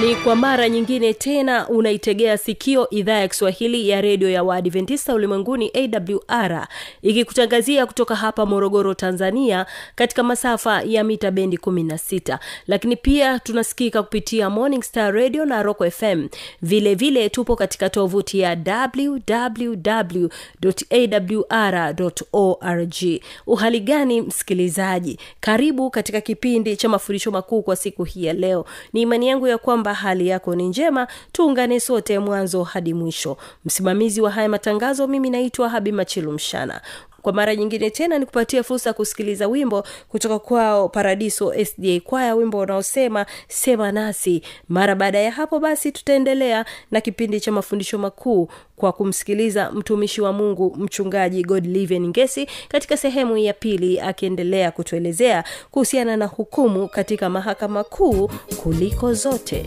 ni kwa mara nyingine tena unaitegea sikio idhaa ya kiswahili ya redio ya waadventista ulimwenguni awr ikikutangazia kutoka hapa morogoro tanzania katika masafa ya mita bendi 16 lakini pia tunasikika kupitia morning star radio na rock fm vile vile tupo katika tovuti ya www.awr.org uhali gani msikilizaji? Karibu katika kipindi cha mafundisho makuu kwa siku hii ya leo. Ni imani yangu ya kwamba hali yako ni njema tuungane sote mwanzo hadi mwisho. Msimamizi wa haya matangazo mimi naitwa habi machilu mshana kwa mara nyingine tena ni kupatia fursa ya kusikiliza wimbo kutoka kwao paradiso sda kwaya wimbo unaosema sema nasi. Mara baada ya hapo basi tutaendelea na kipindi cha mafundisho makuu kwa kumsikiliza mtumishi wa mungu mchungaji godliven ngesi katika sehemu ya pili akiendelea kutuelezea kuhusiana na hukumu katika mahakama kuu kuliko zote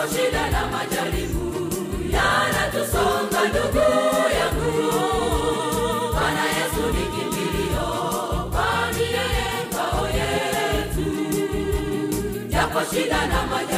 yako shida na majaribu yanatusonga ndugu yangu. Bwana yesu ni kimbilio kwani yeye ngao yetu. Yako shida na majaribu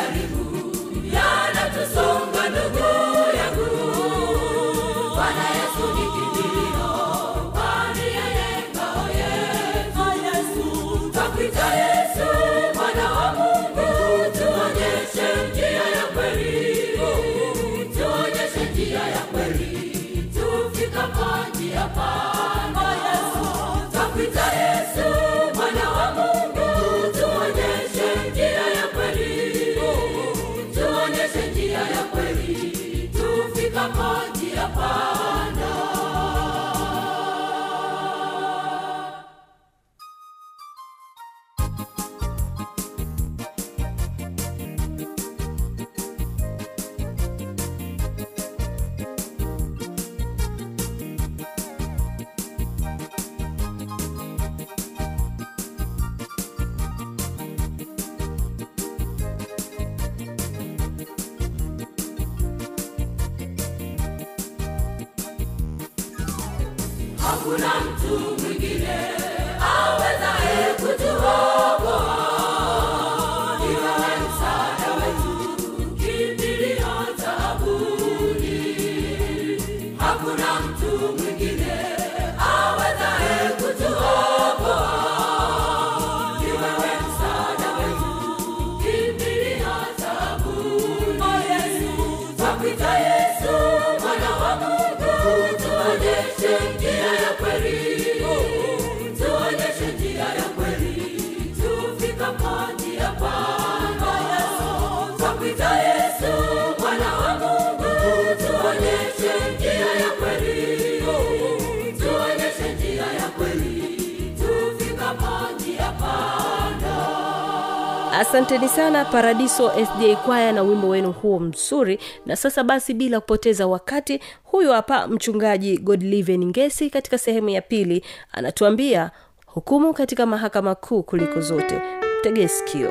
asanteni sana paradiso sda kwaya na wimbo wenu huo mzuri. Na sasa basi bila kupoteza wakati huyu hapa mchungaji godliven ngesi katika sehemu ya pili anatuambia hukumu katika mahakama kuu kuliko zote. Tegee sikio.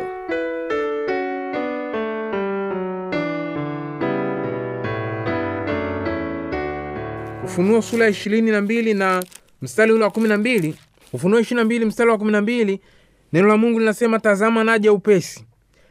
Ufunuo sura ishirini na mbili na mstari ule wa kumi na mbili. Ufunuo ishirini mbili mstari wa kumi na mbili neno la mungu linasema tazama naja upesi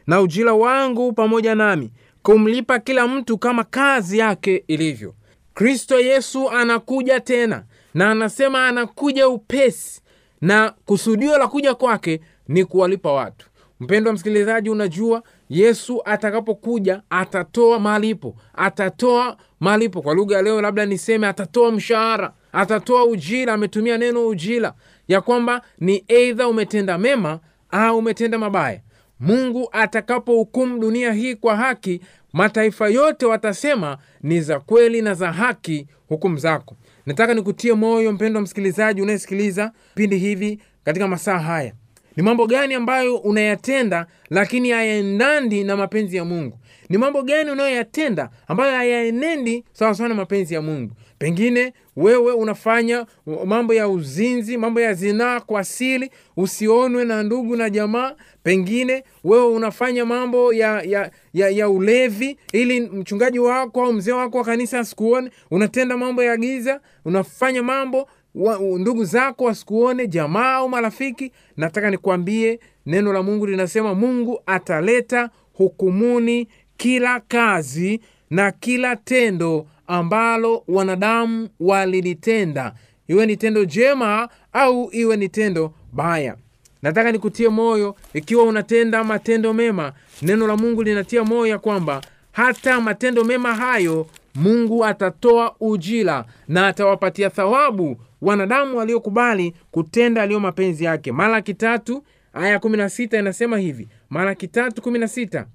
na ujira wangu pamoja nami kumlipa kila mtu kama kazi yake ilivyo. Kristo yesu anakuja tena na anasema anakuja upesi na kusudio la kuja kwake ni kuwalipa watu. Mpendo wa msikilizaji unajua yesu atakapokuja atatoa malipo atatoa malipo. Kwa lugha ya leo labda niseme atatoa mshahara atatoa ujira ametumia neno ujira ya kwamba ni eidha umetenda mema au umetenda mabaya. Mungu atakapohukumu dunia hii kwa haki mataifa yote watasema ni za kweli na za haki hukumu zako. Nataka nikutie moyo mpendo wa msikilizaji unayesikiliza vipindi hivi katika masaa haya. Ni mambo gani ambayo unayatenda lakini hayaendandi na mapenzi ya mungu? Ni mambo gani unayoyatenda ambayo hayaenendi sawasawa na mapenzi ya mungu pengine wewe unafanya mambo ya uzinzi mambo ya zinaa kwa siri usionwe na ndugu na jamaa. Pengine wewe unafanya mambo ya ya, ya, ya ulevi ili mchungaji wako au mzee wako wa kanisa asikuone. Unatenda mambo ya giza unafanya mambo wa, ndugu zako wasikuone jamaa au marafiki. Nataka nikwambie neno la mungu linasema mungu ataleta hukumuni kila kazi na kila tendo ambalo wanadamu walilitenda. Iwe ni tendo jema au iwe ni tendo baya. Nataka nikutie moyo ikiwa unatenda matendo mema neno la mungu linatia moyo ya kwamba hata matendo mema hayo mungu atatoa ujira na atawapatia thawabu wanadamu waliokubali kutenda aliyo mapenzi yake. Malaki tatu aya kumi na sita inasema hivi. Malaki tatu kumi na sita.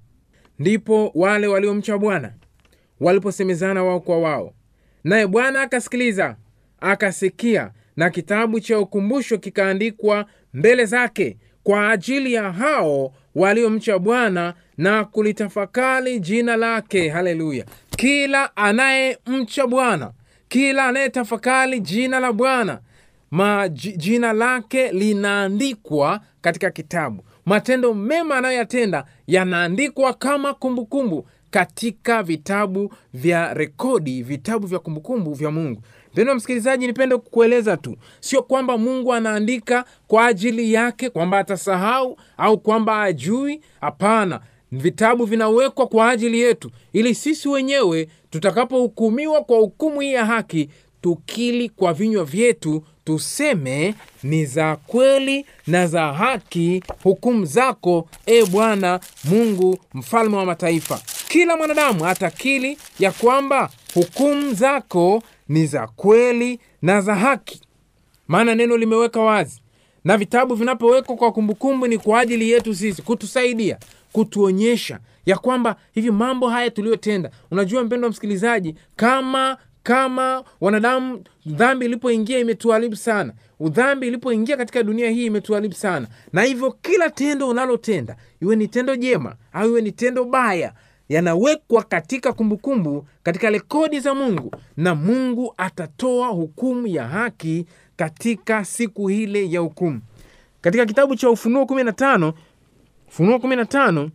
Ndipo wale waliomcha bwana waliposemezana wao kwa wao. Naye bwana akasikiliza akasikia na kitabu cha ukumbusho kikaandikwa mbele zake kwa ajili ya hao waliomcha bwana na kulitafakari jina lake. Haleluya! Kila anayemcha bwana kila anayetafakari jina la bwana jina lake linaandikwa katika kitabu. Matendo mema anayoyatenda yanaandikwa kama kumbukumbu kumbu katika vitabu vya rekodi vitabu vya kumbukumbu vya mungu. Mpendwa msikilizaji nipende kukueleza tu sio kwamba mungu anaandika kwa ajili yake kwamba atasahau au kwamba ajui hapana vitabu vinawekwa kwa ajili yetu ili sisi wenyewe tutakapohukumiwa kwa hukumu hii ya haki tukili kwa vinywa vyetu tuseme ni za kweli na za haki hukumu zako e bwana mungu mfalme wa mataifa kila mwanadamu atakili ya kwamba hukumu zako ni za kweli na za haki. Maana neno limeweka wazi. Na vitabu vinapowekwa kwa kumbukumbu ni kwa ajili yetu sisi kutusaidia kutuonyesha ya kwamba hivi mambo haya tuliyotenda. Unajua mpendo wa msikilizaji kama kama wanadamu dhambi ilipoingia imetuharibu sana. Udhambi ilipoingia katika dunia hii imetuharibu sana. Na hivyo kila tendo unalotenda iwe ni tendo jema au iwe ni tendo baya yanawekwa katika kumbukumbu kumbu, katika rekodi za mungu na mungu atatoa hukumu ya haki katika siku ile ya hukumu. Katika kitabu cha ufunuo 15 ufunuo 15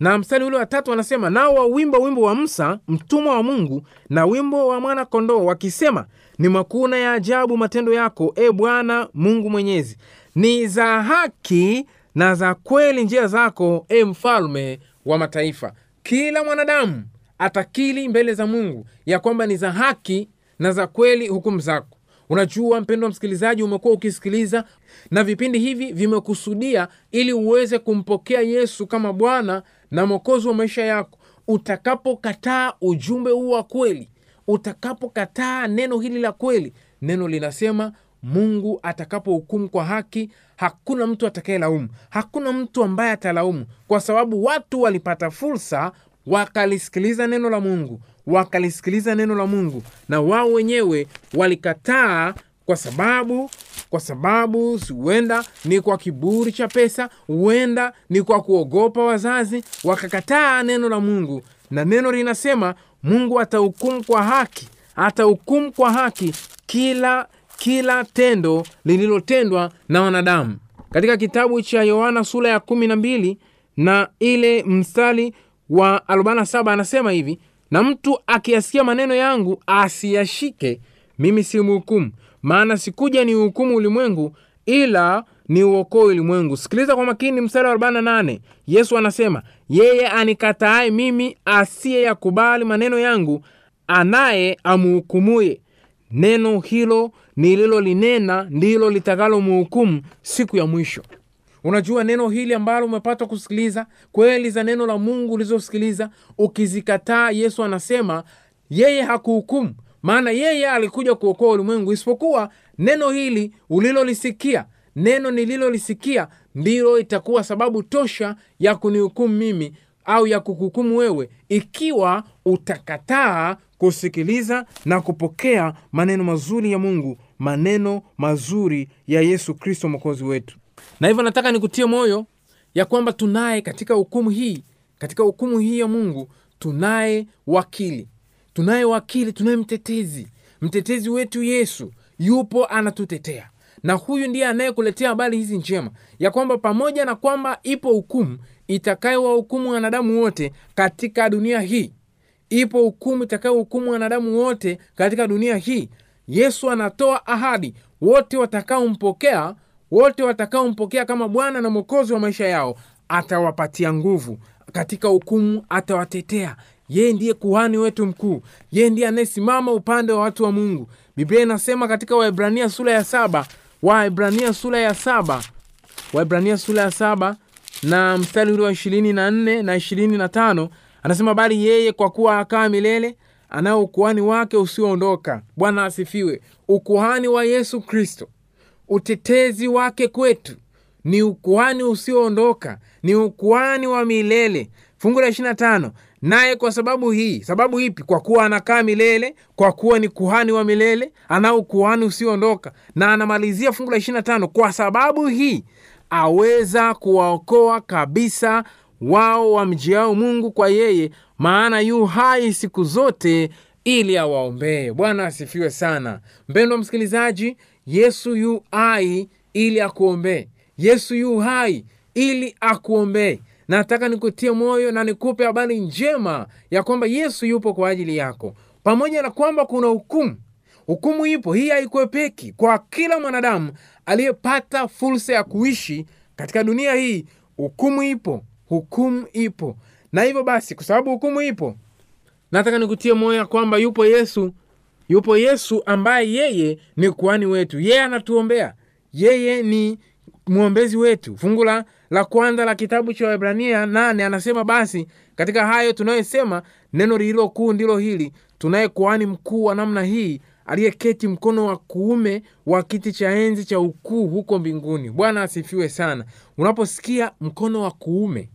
na mstari ule wa tatu wanasema nao wawimba wimbo wa msa mtumwa wa mungu na wimbo wa mwana kondoo wakisema ni makuu na ya ajabu matendo yako e bwana mungu mwenyezi. Ni za haki na za kweli njia zako e mfalme wa mataifa kila mwanadamu atakili mbele za mungu ya kwamba ni za haki na za kweli hukumu zako. Unajua mpendo wa msikilizaji umekuwa ukisikiliza na vipindi hivi vimekusudia ili uweze kumpokea yesu kama bwana na mwokozi wa maisha yako. Utakapokataa ujumbe huu wa kweli utakapokataa neno hili la kweli neno linasema mungu atakapohukumu kwa haki hakuna mtu atakayelaumu hakuna mtu ambaye atalaumu kwa sababu watu walipata fursa wakalisikiliza neno la mungu wakalisikiliza neno la mungu na wao wenyewe walikataa kwa sababu kwa sababu huenda ni kwa kiburi cha pesa huenda ni kwa kuogopa wazazi wakakataa neno la mungu. Na neno linasema mungu atahukumu kwa haki atahukumu kwa haki kila kila tendo lililotendwa na wanadamu. Katika kitabu cha yohana sura ya kumi na mbili na ile mstari wa 47 anasema hivi na mtu akiyasikia maneno yangu asiyashike mimi si mhukumu maana sikuja ni uhukumu ulimwengu ila ni uokoe ulimwengu. Sikiliza kwa makini mstari wa 48 yesu anasema yeye anikataaye mimi asiye yakubali maneno yangu anaye amuhukumuye neno hilo nililolinena ndilo litakalomhukumu siku ya mwisho. Unajua neno hili ambalo umepata kusikiliza kweli za neno la mungu ulizosikiliza ukizikataa yesu anasema yeye hakuhukumu. Maana yeye alikuja kuokoa ulimwengu. Isipokuwa neno hili ulilolisikia neno nililolisikia ndilo itakuwa sababu tosha ya kunihukumu mimi au ya kukuhukumu wewe ikiwa utakataa kusikiliza na kupokea maneno mazuri ya mungu maneno mazuri ya yesu kristo mwokozi wetu. Na hivyo nataka nikutie moyo ya kwamba tunaye katika hukumu hii katika hukumu hii ya mungu tunaye wakili. Tunaye wakili tunaye mtetezi. Mtetezi wetu yesu yupo anatutetea. Na huyu ndiye anayekuletea habari hizi njema ya kwamba pamoja na kwamba ipo hukumu itakayowahukumu wanadamu wote katika dunia hii ipo hukumu itakayohukumu wanadamu wote katika dunia hii yesu anatoa ahadi wote watakaompokea wote watakaompokea kama bwana na mwokozi wa maisha yao atawapatia nguvu. Katika hukumu atawatetea. Yeye ndiye kuhani wetu mkuu. Yeye ndiye anayesimama upande wa watu wa mungu. Biblia inasema katika waibrania sura ya saba waibrania sura ya saba waibrania sura ya saba na mstari ule wa ishirini na nne na ishirini na tano anasema bali yeye kwa kuwa akaa milele anao ukuhani wake usioondoka. Bwana asifiwe. Ukuhani wa yesu kristo utetezi wake kwetu ni ukuhani usioondoka ni ukuhani wa milele. Fungu la ishirina tano naye kwa sababu hii sababu ipi? Kwa kuwa anakaa milele kwa kuwa ni kuhani wa milele anao ukuhani usioondoka. Na anamalizia fungu la ishirina tano kwa sababu hii aweza kuwaokoa kabisa wao wamjiao mungu kwa yeye maana yu hai siku zote ili awaombee. Bwana asifiwe sana. Mpendwa msikilizaji yesu yu hai ili akuombee. Yesu yu hai ili akuombee. Nataka nikutie moyo na nikupe habari njema ya kwamba yesu yupo kwa ajili yako. Pamoja na kwamba kuna hukumu. Hukumu ipo. Hii haikuepeki kwa kila mwanadamu aliyepata fursa ya kuishi katika dunia hii. Hukumu ipo. Hukumu ipo na hivyo basi kwa sababu hukumu ipo nataka nikutie moyo ya kwamba yupo yesu yupo yesu ambaye yeye ni kuhani wetu. Yeye anatuombea. Yeye ni mwombezi wetu. Fungu la kwanza la kitabu cha waibrania nane anasema basi katika hayo tunayosema neno lililo kuu ndilo hili tunaye kuhani mkuu wa namna hii aliyeketi mkono wa kuume wa kiti cha enzi cha ukuu huko mbinguni. Bwana asifiwe sana. Unaposikia mkono wa kuume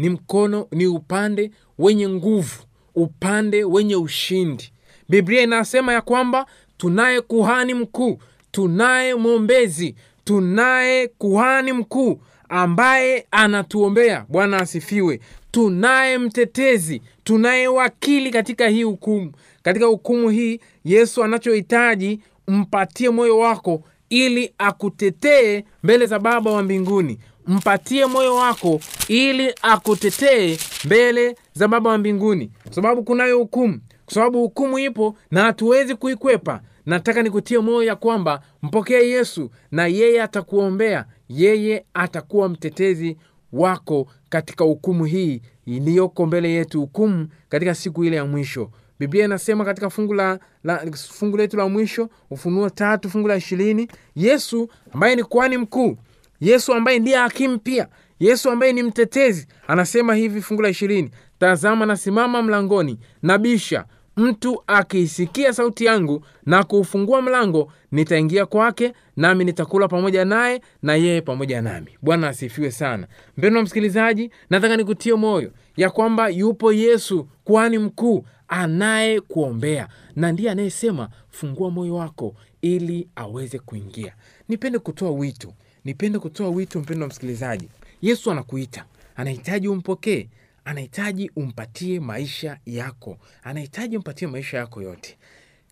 ni mkono ni upande wenye nguvu upande wenye ushindi. Biblia inasema ya kwamba tunaye kuhani mkuu tunaye mwombezi tunaye kuhani mkuu ambaye anatuombea. Bwana asifiwe. Tunaye mtetezi tunaye wakili katika hii hukumu. Katika hukumu hii yesu anachohitaji mpatie moyo wako ili akutetee mbele za baba wa mbinguni mpatie moyo wako ili akutetee mbele za baba wa mbinguni. Kwa sababu kunayo hukumu. Kwa sababu hukumu ipo na hatuwezi kuikwepa. Nataka nikutie moyo ya kwamba mpokee yesu na yeye atakuombea. Yeye atakuwa mtetezi wako katika hukumu hii iliyoko mbele yetu. Hukumu katika siku ile ya mwisho. Biblia inasema katika fungu la, la fungu letu la mwisho ufunuo tatu fungu la ishirini yesu ambaye ni kuhani mkuu yesu ambaye ndiye hakimu pia. Yesu ambaye ni mtetezi. Anasema hivi fungu la ishirini tazama nasimama mlangoni nabisha. Mtu akiisikia sauti yangu na kuufungua mlango nitaingia kwake nami nitakula pamoja naye na yeye pamoja nami. Bwana asifiwe sana. Mpendo msikilizaji nataka nikutie moyo ya kwamba yupo yesu kuhani mkuu anayekuombea na ndiye anayesema fungua moyo wako ili aweze kuingia. Nipende kutoa wito nipende kutoa wito mpendo wa msikilizaji. Yesu anakuita. Anahitaji umpokee. Anahitaji umpatie maisha yako. Anahitaji umpatie maisha yako yote.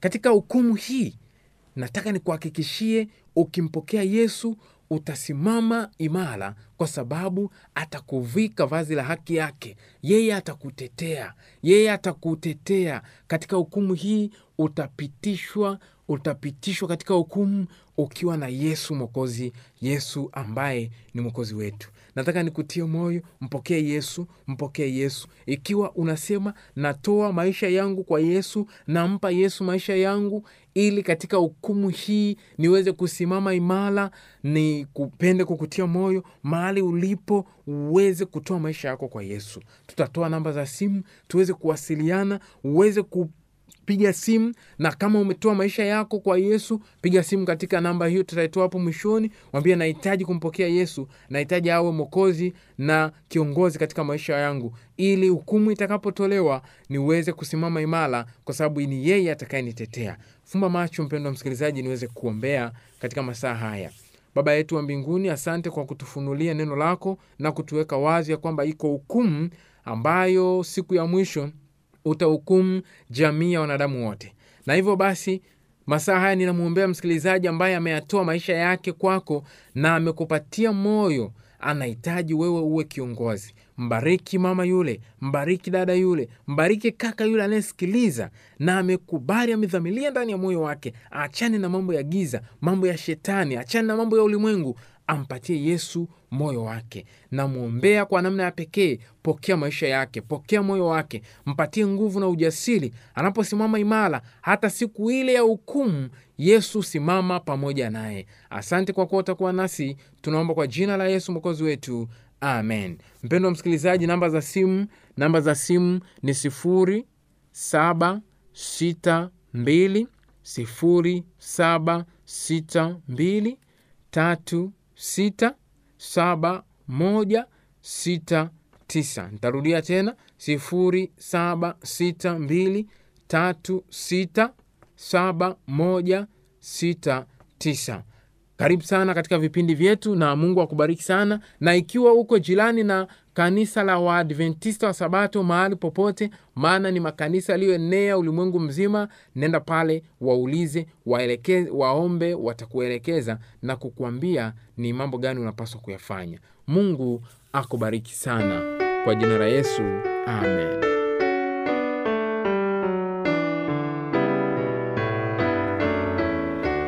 Katika hukumu hii nataka nikuhakikishie ukimpokea yesu utasimama imara kwa sababu atakuvika vazi la haki yake. Yeye atakutetea. Yeye atakutetea. Katika hukumu hii utapitishwa utapitishwa katika hukumu ukiwa na yesu mwokozi yesu ambaye ni mwokozi wetu. Nataka nikutie moyo mpokee yesu mpokee yesu. Ikiwa unasema natoa maisha yangu kwa yesu nampa yesu maisha yangu ili katika hukumu hii niweze kusimama imara ni kupende kukutia moyo mahali ulipo uweze kutoa maisha yako kwa yesu. Tutatoa namba za simu tuweze kuwasiliana uweze ku piga simu na kama umetoa maisha yako kwa yesu piga simu katika namba hiyo tutaitoa hapo mwishoni. Mwambie nahitaji kumpokea yesu nahitaji awe mwokozi na kiongozi katika maisha yangu. Ili hukumu itakapotolewa niweze kusimama imara kwa sababu ni yeye atakayenitetea. Fumba macho mpendo msikilizaji niweze kuombea katika masaa haya. Baba yetu wa mbinguni asante kwa kutufunulia neno lako na kutuweka wazi ya kwamba iko hukumu ambayo siku ya mwisho utahukumu jamii ya wanadamu wote. Na hivyo basi masaa haya ninamwombea msikilizaji ambaye ameyatoa maisha yake kwako na amekupatia moyo anahitaji wewe uwe kiongozi. Mbariki mama yule mbariki dada yule mbariki kaka yule anayesikiliza na amekubali amedhamilia ndani ya moyo wake. Achane na mambo ya giza mambo ya shetani achane na mambo ya ulimwengu ampatie yesu moyo wake. Namwombea kwa namna ya pekee pokea maisha yake pokea moyo wake mpatie nguvu na ujasiri. Anaposimama imara hata siku ile ya hukumu yesu simama pamoja naye. Asante kwa kuwa utakuwa nasi. Tunaomba kwa jina la yesu mwokozi wetu. Amen. Mpendo wa msikilizaji namba za simu namba za simu ni sifuri saba sita mbili sifuri saba sita mbili tatu sita saba moja sita tisa. Nitarudia tena sifuri saba sita mbili tatu sita saba moja sita tisa. Karibu sana katika vipindi vyetu na mungu akubariki sana. Na ikiwa uko jirani na kanisa la waadventista wa sabato mahali popote maana ni makanisa yaliyoenea ulimwengu mzima. Nenda pale waulize waeleke, waombe watakuelekeza na kukuambia ni mambo gani unapaswa kuyafanya. Mungu akubariki sana. Kwa jina la yesu amen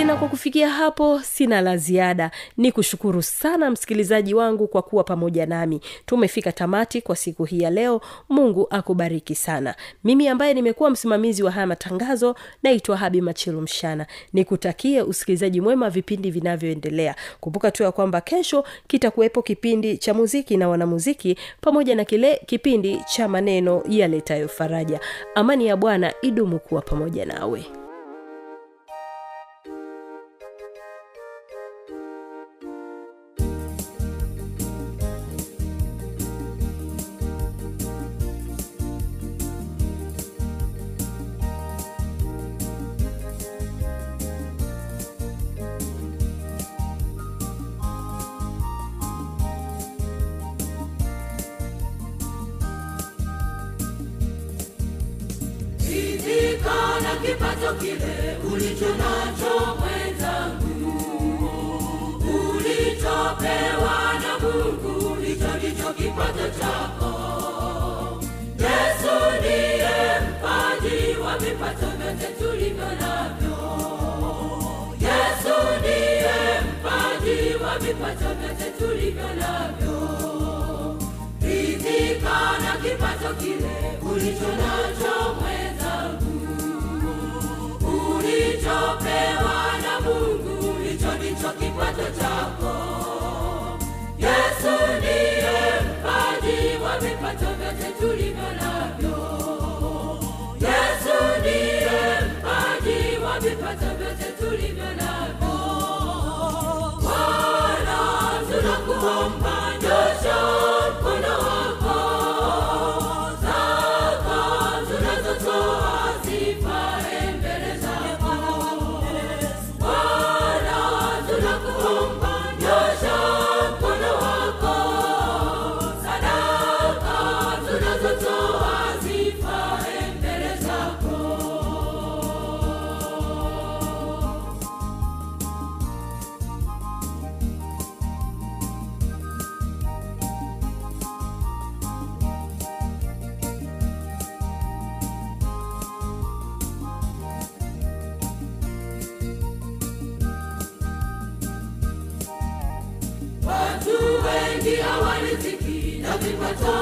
basi na kwa kufikia hapo sina la ziada. Ni kushukuru sana msikilizaji wangu kwa kuwa pamoja nami. Tumefika tamati kwa siku hii ya leo. Mungu akubariki sana. Mimi ambaye nimekuwa msimamizi wa haya matangazo naitwa habi machilu mshana. Nikutakie usikilizaji mwema vipindi vinavyoendelea. Kumbuka tu ya kwamba kesho kitakuwepo kipindi cha muziki na wanamuziki pamoja na kile kipindi cha maneno yaletayo faraja. Amani ya bwana idumu kuwa pamoja nawe. Ridhika kile ulicho nacho mwenzangu, ulichopewa na Mungu, hicho ndicho kipato chako. Yesu ndiye mpaji wa vipato vyote tulivyo navyo. Yesu ndiye mpaji wa vipato vyote tulivyo navyo. Ridhika na kipato kile ulicho nacho mwenzangu, ulichopewa na Mungu, hicho ndicho kipato chako. Wengi hawaridhiki na vipato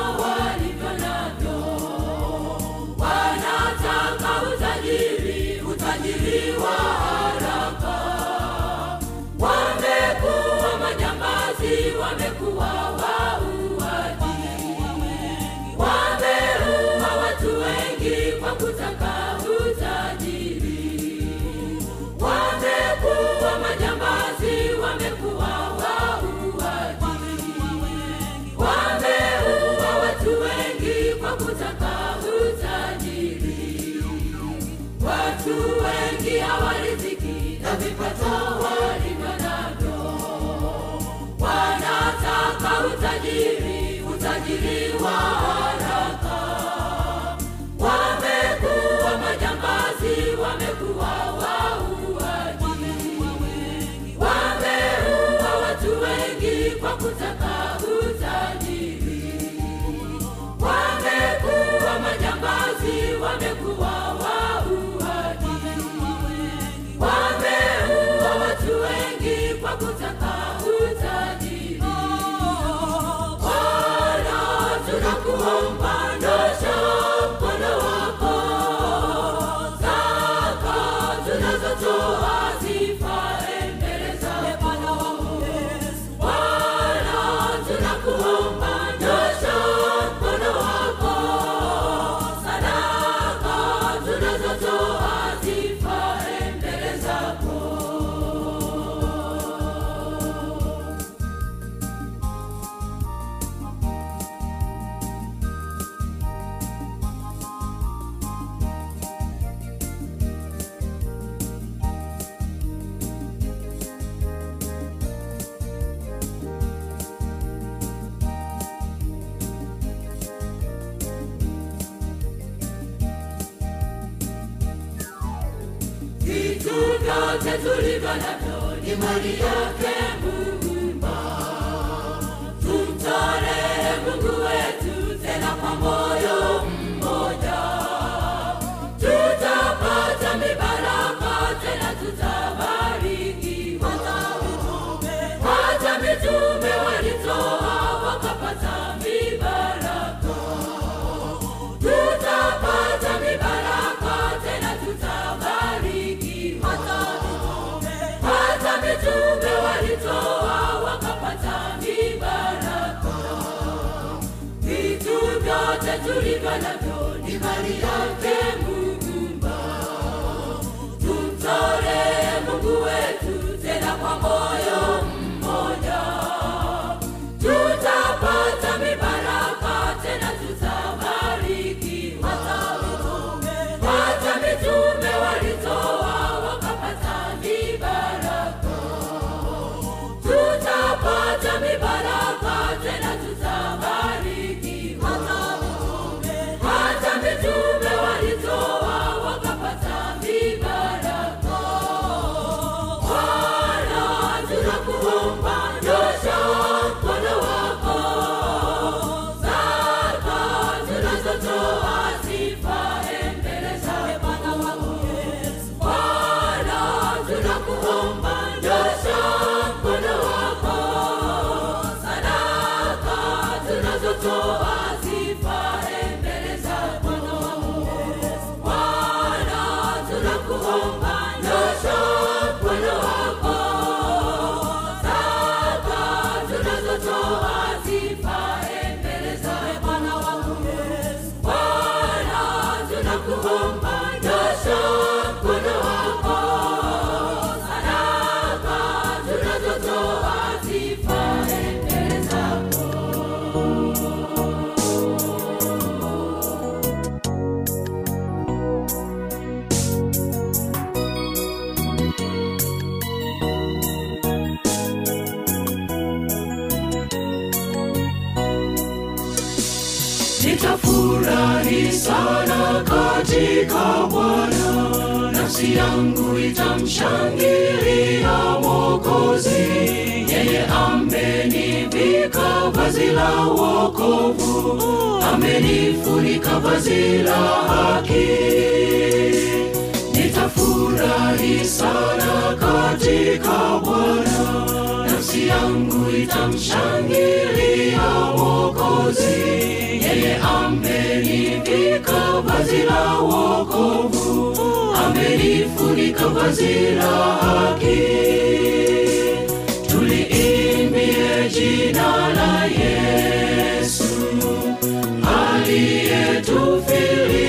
mali yake vyote tulivyo navyo ni mali yake. sana katika Bwana, nafsi yangu itamshangilia mokozi yeye amenivika vazi la wokovu, amenifunika vazi la haki. Nitafurahi sana katika Bwana yangu itamshangilia Mwokozi, yeye amenivika vazi la wokovu, amenifunika vazi la haki. Tuliimbie jina la Yesu aliyetufilia